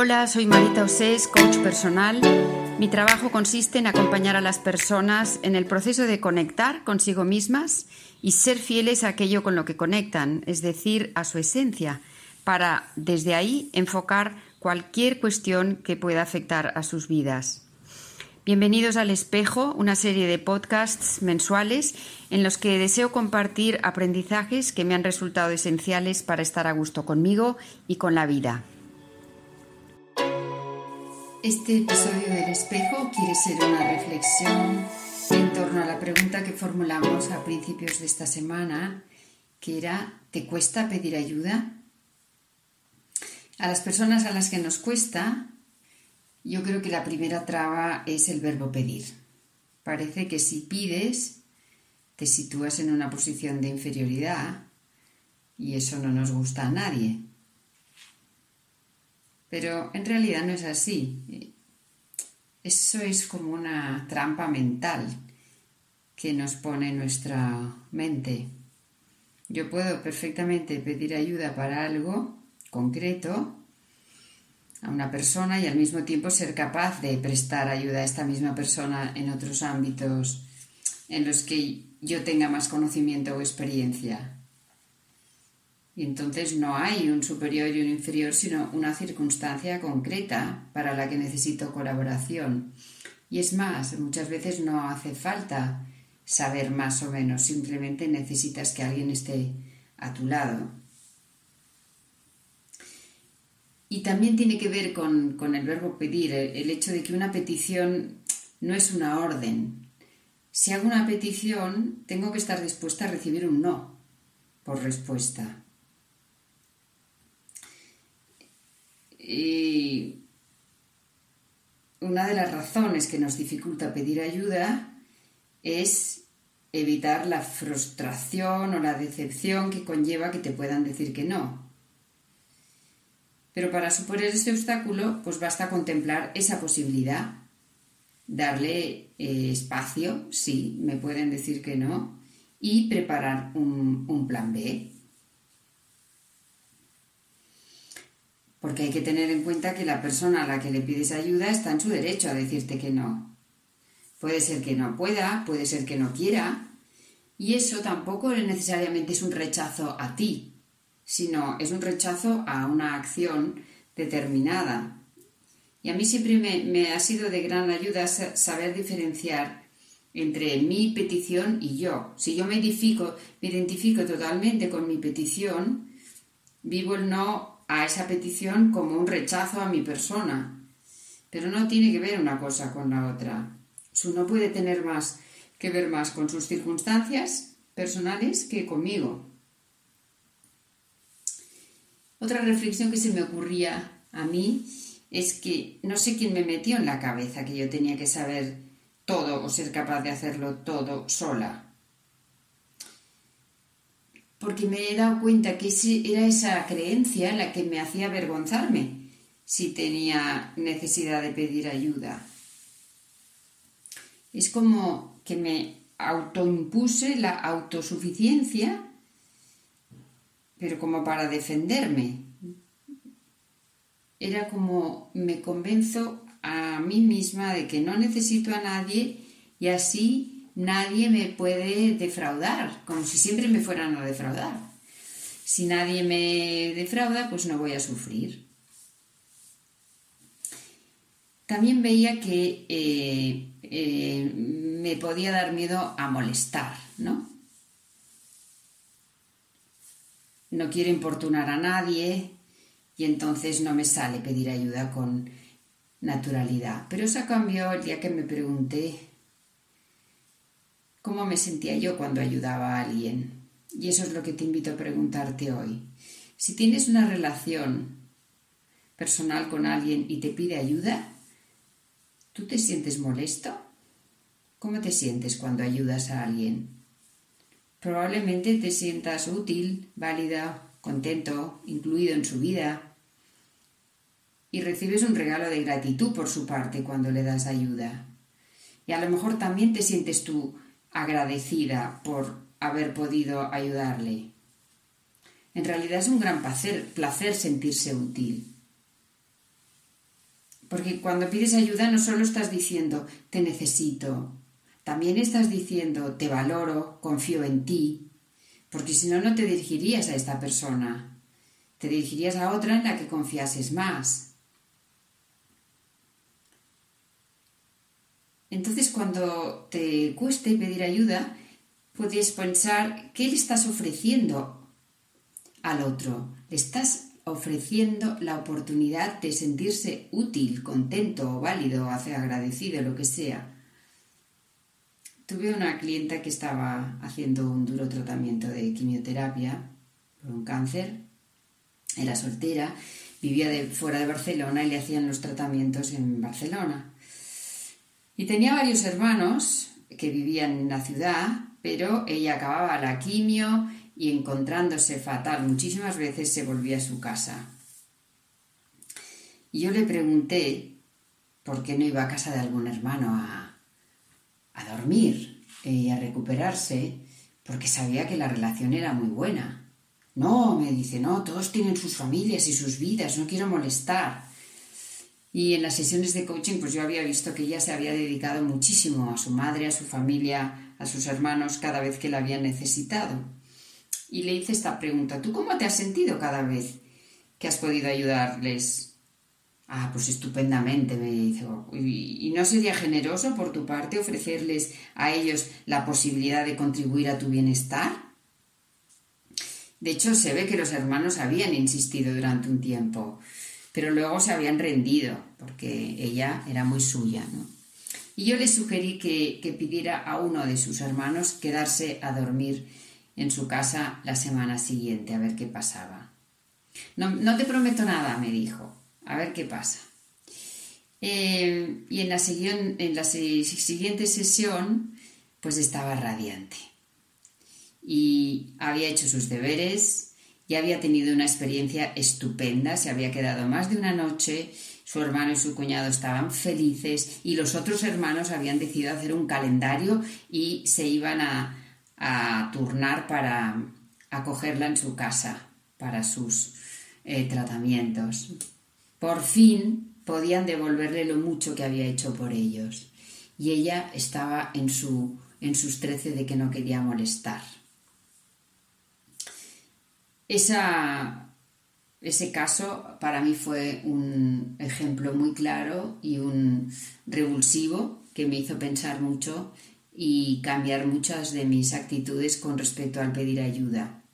Hola, soy Marita Osés, coach personal. Mi trabajo consiste en acompañar a las personas en el proceso de conectar consigo mismas y ser fieles a aquello con lo que conectan, es decir, a su esencia, para desde ahí enfocar cualquier cuestión que pueda afectar a sus vidas. Bienvenidos al Espejo, una serie de podcasts mensuales en los que deseo compartir aprendizajes que me han resultado esenciales para estar a gusto conmigo y con la vida. Este episodio del espejo quiere ser una reflexión en torno a la pregunta que formulamos a principios de esta semana, que era, ¿te cuesta pedir ayuda? A las personas a las que nos cuesta, yo creo que la primera traba es el verbo pedir. Parece que si pides, te sitúas en una posición de inferioridad y eso no nos gusta a nadie. Pero en realidad no es así. Eso es como una trampa mental que nos pone nuestra mente. Yo puedo perfectamente pedir ayuda para algo concreto a una persona y al mismo tiempo ser capaz de prestar ayuda a esta misma persona en otros ámbitos en los que yo tenga más conocimiento o experiencia. Y entonces no hay un superior y un inferior, sino una circunstancia concreta para la que necesito colaboración. Y es más, muchas veces no hace falta saber más o menos, simplemente necesitas que alguien esté a tu lado. Y también tiene que ver con, el verbo pedir, el hecho de que una petición no es una orden. Si hago una petición, tengo que estar dispuesta a recibir un no por respuesta. Y una de las razones que nos dificulta pedir ayuda es evitar la frustración o la decepción que conlleva que te puedan decir que no. Pero para superar este obstáculo, pues basta contemplar esa posibilidad, darle eh, espacio, sí, me pueden decir que no, y preparar un plan B. porque hay que tener en cuenta que la persona a la que le pides ayuda está en su derecho a decirte que no. Puede ser que no pueda, puede ser que no quiera, y eso tampoco necesariamente es un rechazo a ti, sino es un rechazo a una acción determinada. Y a mí siempre me, ha sido de gran ayuda saber diferenciar entre mi petición y yo. Si yo me identifico, me identifico totalmente con mi petición, vivo el no a esa petición como un rechazo a mi persona. Pero no tiene que ver una cosa con la otra. Su no puede tener más que ver más con sus circunstancias personales que conmigo. Otra reflexión que se me ocurría a mí es que no sé quién me metió en la cabeza que yo tenía que saber todo o ser capaz de hacerlo todo sola porque me he dado cuenta que era esa creencia la que me hacía avergonzarme si tenía necesidad de pedir ayuda. Es como que me autoimpuse la autosuficiencia, pero como para defenderme. Era como me convenzo a mí misma de que no necesito a nadie y así nadie me puede defraudar, como si siempre me fueran a defraudar. Si nadie me defrauda, pues no voy a sufrir. También veía que eh, eh, me podía dar miedo a molestar, ¿no? No quiero importunar a nadie y entonces no me sale pedir ayuda con naturalidad. Pero eso cambió el día que me pregunté cómo me sentía yo cuando ayudaba a alguien. Y eso es lo que te invito a preguntarte hoy. Si tienes una relación personal con alguien y te pide ayuda, ¿tú te sientes molesto? ¿Cómo te sientes cuando ayudas a alguien? Probablemente te sientas útil, válida, contento, incluido en su vida. Y recibes un regalo de gratitud por su parte cuando le das ayuda. Y a lo mejor también te sientes tú agradecida por haber podido ayudarle. En realidad es un gran placer, placer sentirse útil. Porque cuando pides ayuda no solo estás diciendo te necesito, también estás diciendo te valoro, confío en ti, porque si no, no te dirigirías a esta persona, te dirigirías a otra en la que confiases más. Entonces, cuando te cueste pedir ayuda, puedes pensar qué le estás ofreciendo al otro. Le estás ofreciendo la oportunidad de sentirse útil, contento, válido, agradecido, lo que sea. Tuve una clienta que estaba haciendo un duro tratamiento de quimioterapia por un cáncer. Era soltera, vivía fuera de Barcelona y le hacían los tratamientos en Barcelona. Y tenía varios hermanos que vivían en la ciudad, pero ella acababa la quimio y encontrándose fatal muchísimas veces se volvía a su casa. Y yo le pregunté por qué no iba a casa de algún hermano a, a dormir y a recuperarse, porque sabía que la relación era muy buena. No, me dice, no, todos tienen sus familias y sus vidas, no quiero molestar. Y en las sesiones de coaching, pues yo había visto que ella se había dedicado muchísimo a su madre, a su familia, a sus hermanos cada vez que la habían necesitado y le hice esta pregunta, ¿tú cómo te has sentido cada vez que has podido ayudarles? Ah, pues estupendamente, me dice. ¿Y no sería generoso por tu parte ofrecerles a ellos la posibilidad de contribuir a tu bienestar? De hecho, se ve que los hermanos habían insistido durante un tiempo, pero luego se habían rendido, porque ella era muy suya, ¿no? Y yo le sugerí que, pidiera a uno de sus hermanos quedarse a dormir en su casa la semana siguiente a ver qué pasaba. No, te prometo nada, me dijo, a ver qué pasa. Eh, y en la, en la siguiente sesión, pues estaba radiante. Y había hecho sus deberes, y había tenido una experiencia estupenda, se había quedado más de una noche, su hermano y su cuñado estaban felices y los otros hermanos habían decidido hacer un calendario y se iban a, a turnar para acogerla en su casa para sus eh, tratamientos. Por fin podían devolverle lo mucho que había hecho por ellos y ella estaba en, su, en sus trece de que no quería molestar. Esa, ese caso para mí fue un ejemplo muy claro y un revulsivo que me hizo pensar mucho y cambiar muchas de mis actitudes con respecto al pedir ayuda.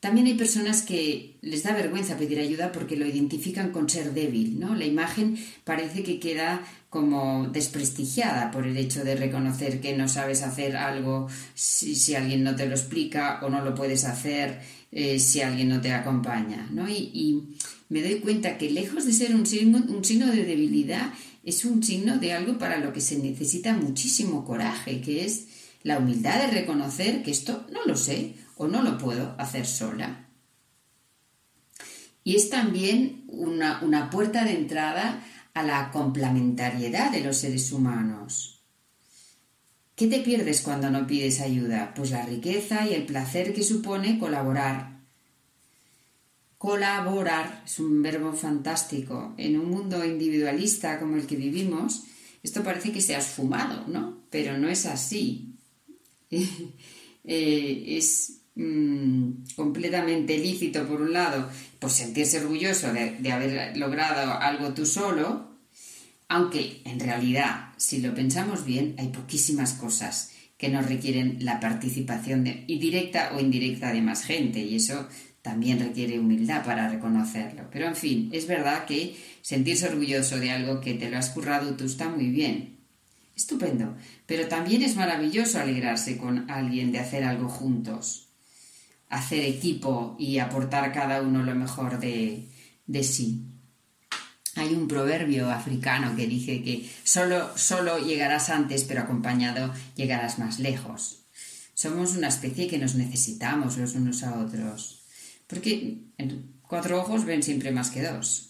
También hay personas que les da vergüenza pedir ayuda porque lo identifican con ser débil, ¿no? La imagen parece que queda como desprestigiada por el hecho de reconocer que no sabes hacer algo si, alguien no te lo explica o no lo puedes hacer eh, si alguien no te acompaña, ¿no? Y, me doy cuenta que lejos de ser un un signo de debilidad, es un signo de algo para lo que se necesita muchísimo coraje, que es la humildad de reconocer que esto no lo sé o no lo puedo hacer sola. Y es también una, una puerta de entrada a la complementariedad de los seres humanos. ¿Qué te pierdes cuando no pides ayuda? Pues la riqueza y el placer que supone colaborar Colaborar es un verbo fantástico. En un mundo individualista como el que vivimos, esto parece que se ha esfumado, ¿no? Pero no es así. Eh, es mm, completamente lícito, por un lado, por sentirse orgulloso de, haber logrado algo tú solo, aunque en realidad, si lo pensamos bien, hay poquísimas cosas que nos requieren la participación de, directa o indirecta de más gente y eso también requiere humildad para reconocerlo. Pero en fin, es verdad que sentirse orgulloso de algo que te lo has currado tú está muy bien. Estupendo. Pero también es maravilloso alegrarse con alguien de hacer algo juntos. Hacer equipo y aportar cada uno lo mejor de, de sí. Hay un proverbio africano que dice que solo, solo llegarás antes, pero acompañado llegarás más lejos. Somos una especie que nos necesitamos los unos a otros. Porque cuatro ojos ven siempre más que dos.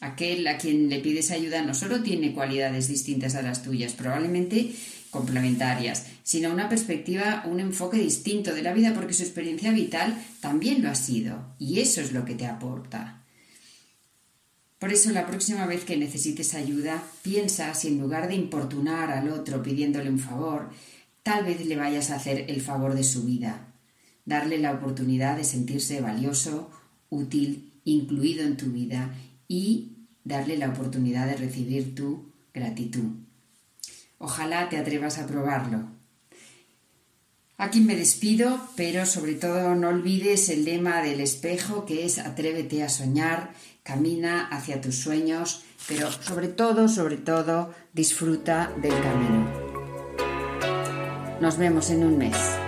Aquel a quien le pides ayuda no solo tiene cualidades distintas a las tuyas, probablemente complementarias, sino una perspectiva, un enfoque distinto de la vida porque su experiencia vital también lo ha sido y eso es lo que te aporta. Por eso la próxima vez que necesites ayuda, piensa si en lugar de importunar al otro pidiéndole un favor, tal vez le vayas a hacer el favor de su vida, darle la oportunidad de sentirse valioso, útil, incluido en tu vida y darle la oportunidad de recibir tu gratitud. Ojalá te atrevas a probarlo. Aquí me despido, pero sobre todo no olvides el lema del espejo que es atrévete a soñar, camina hacia tus sueños, pero sobre todo, sobre todo, disfruta del camino. Nos vemos en un mes.